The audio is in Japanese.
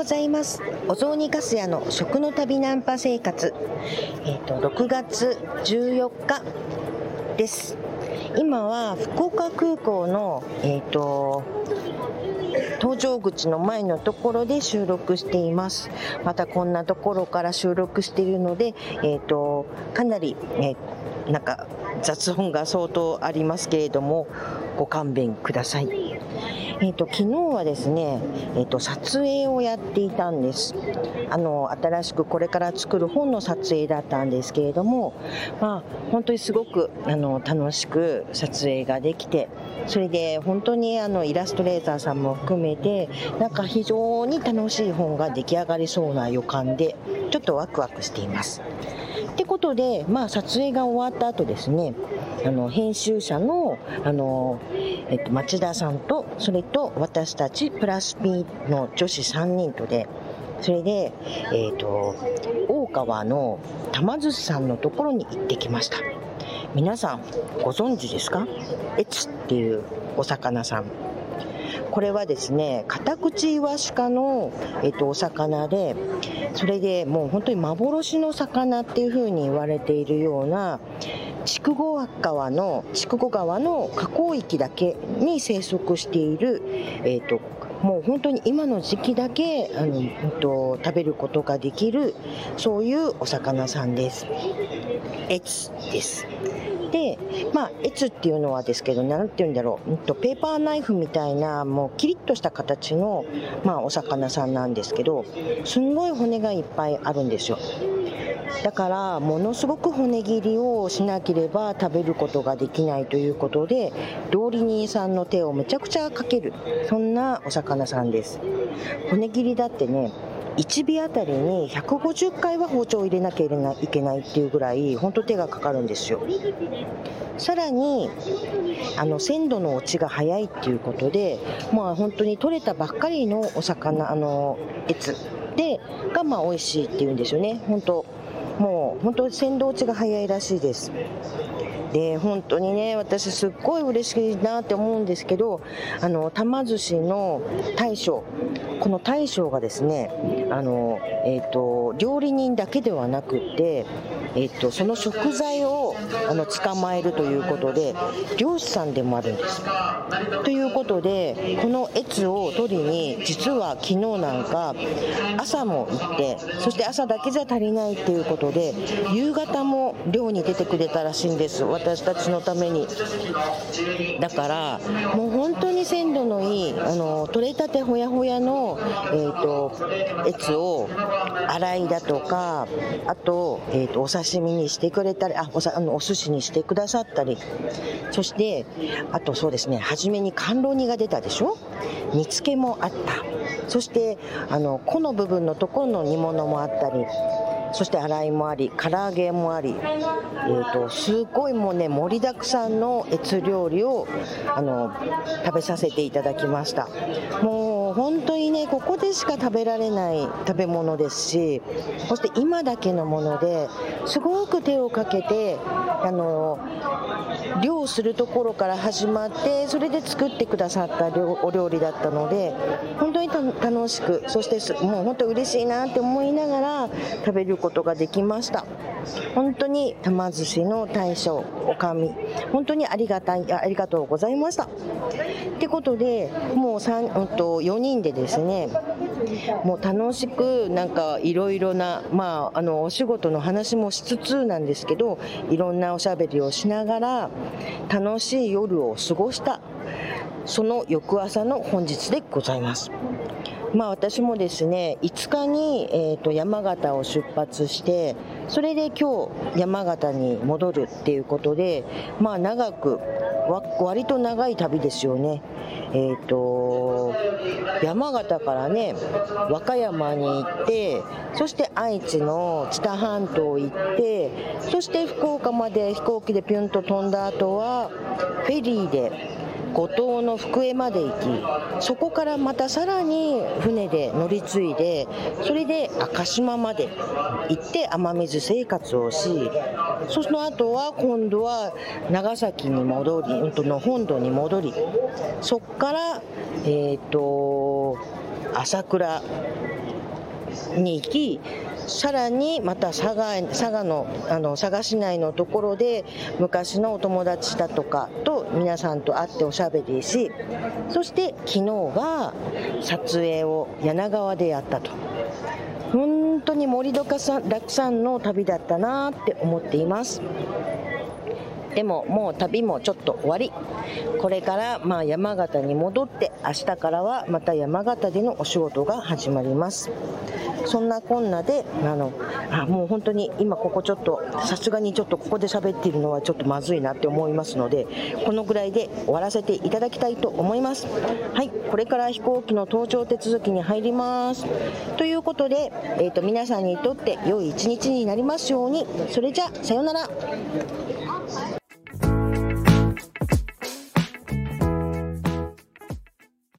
ございます。お雑煮かすやの食の旅ナンパ生活。えっ、ー、と6月14日です。今は福岡空港のえっ、ー、と搭乗口の前のところで収録しています。またこんなところから収録しているのでえっ、ー、とかなり、えなんか雑音が相当ありますけれどもご勘弁ください。えっ、ー、と、昨日はですね、えっ、ー、と、撮影をやっていたんです。あの、新しくこれから作る本の撮影だったんですけれども、まあ、本当にすごく、あの、楽しく撮影ができて、それで本当にあの、イラストレーターさんも含めて、なんか非常に楽しい本が出来上がりそうな予感で、ちょっとワクワクしています。ってことで、まあ、撮影が終わった後ですね、あの、編集者の、あの、えっと、町田さんと、それと私たちプラス P の女子3人とで、それで、えっ、と、大川の玉寿司さんのところに行ってきました。皆さんご存知ですか？エツっていうお魚さん。これはですね、カタクチイワシ科の、えっと、お魚で、それでもう本当に幻の魚っていうふうに言われているような、筑後川の筑後川の河口域だけに生息している、えーと、もう本当に今の時期だけあの、えーと、食べることができるそういうお魚さんです。エツです。で、まあ、エツっていうのはですけど、なんて言うんだろう、とペーパーナイフみたいな、もうキリッとした形の、まあ、お魚さんなんですけど、すんごい骨がいっぱいあるんですよ。だからものすごく骨切りをしなければ食べることができないということで料理人さんの手をめちゃくちゃかける。そんなお魚さんです。骨切りだってね1尾あたりに150回は包丁を入れなきゃいけないっていうぐらい本当手がかかるんですよ。さらにあの鮮度の落ちが早いっていうことでまあ本当に取れたばっかりのお魚あのエツでがまあ美味しいっていうんですよね。本当もう本当に先導地が早いらしいです。で本当にね私すっごい嬉しいなって思うんですけどあの玉寿司の大将この大将がですねあの、えーと、料理人だけではなくて、えーと、その食材をあの捕まえるということで漁師さんでもあるんです。ということでこの越を取りに実は昨日なんか朝も行ってそして朝だけじゃ足りないっていうことで夕方も漁に出てくれたらしいんです私たちのためにだからもう本当に鮮度のいいあの取れたてほやほやの、えーと、越を洗いだとかあと,、えーと、お刺身にしてくれたりあおさあのお寿司にしてくださったり。そしてあとそうですね初めに甘露煮が出たでしょ？煮付けもあった。そしてあの子の部分のところの煮物もあったり。そして洗いもあり、唐揚げもあり、えーと、すごいもうね、盛りだくさんの越料理をあの食べさせていただきました。もう本当にね、ここでしか食べられない食べ物ですし、そして今だけのものですごく手をかけて、あの漁するところから始まってそれで作ってくださったお料理だったので本当に楽しくそしてもう本当嬉しいなって思いながら食べることができました。本当に玉寿司の大将おかみ。本当にありがたいありがとうございました。ってことでもう3、うん、と4人でですねもう楽しくなんかいろいろな、まあ、あのお仕事の話もしつつなんですけどいろんなおしゃべりをしながら楽しい夜を過ごしたその翌朝の本日でございます。まあ、私もですね5日に、えーと、山形を出発してそれで今日山形に戻るっていうことで、まあ、長く割と長い旅ですよね。えーと、山形からね和歌山に行ってそして愛知の知多半島行ってそして福岡まで飛行機でピュンと飛んだ後はフェリーで五島の福江まで行きそこからまたさらに船で乗り継いでそれで赤島まで行って雨水生活をしその後は今度は長崎に戻りの本土に戻りそこからえっ、ー、と朝倉に行きさらにまた佐賀佐賀のあの佐賀市内のところで昔のお友達だとかと皆さんと会っておしゃべりしそして昨日が撮影を柳川でやったと。本当に盛りだくさんの旅だったなって思っています。でももう旅もちょっと終わり。これからまあ山形に戻って明日からはまた山形でのお仕事が始まります。そんなこんなであのあもう本当に今ここちょっとさすがにちょっとここで喋っているのはちょっとまずいなって思いますのでこのぐらいで終わらせていただきたいと思います。はいこれから飛行機の搭乗手続きに入ります。ということで、えーと、皆さんにとって良い一日になりますように。それじゃさようなら。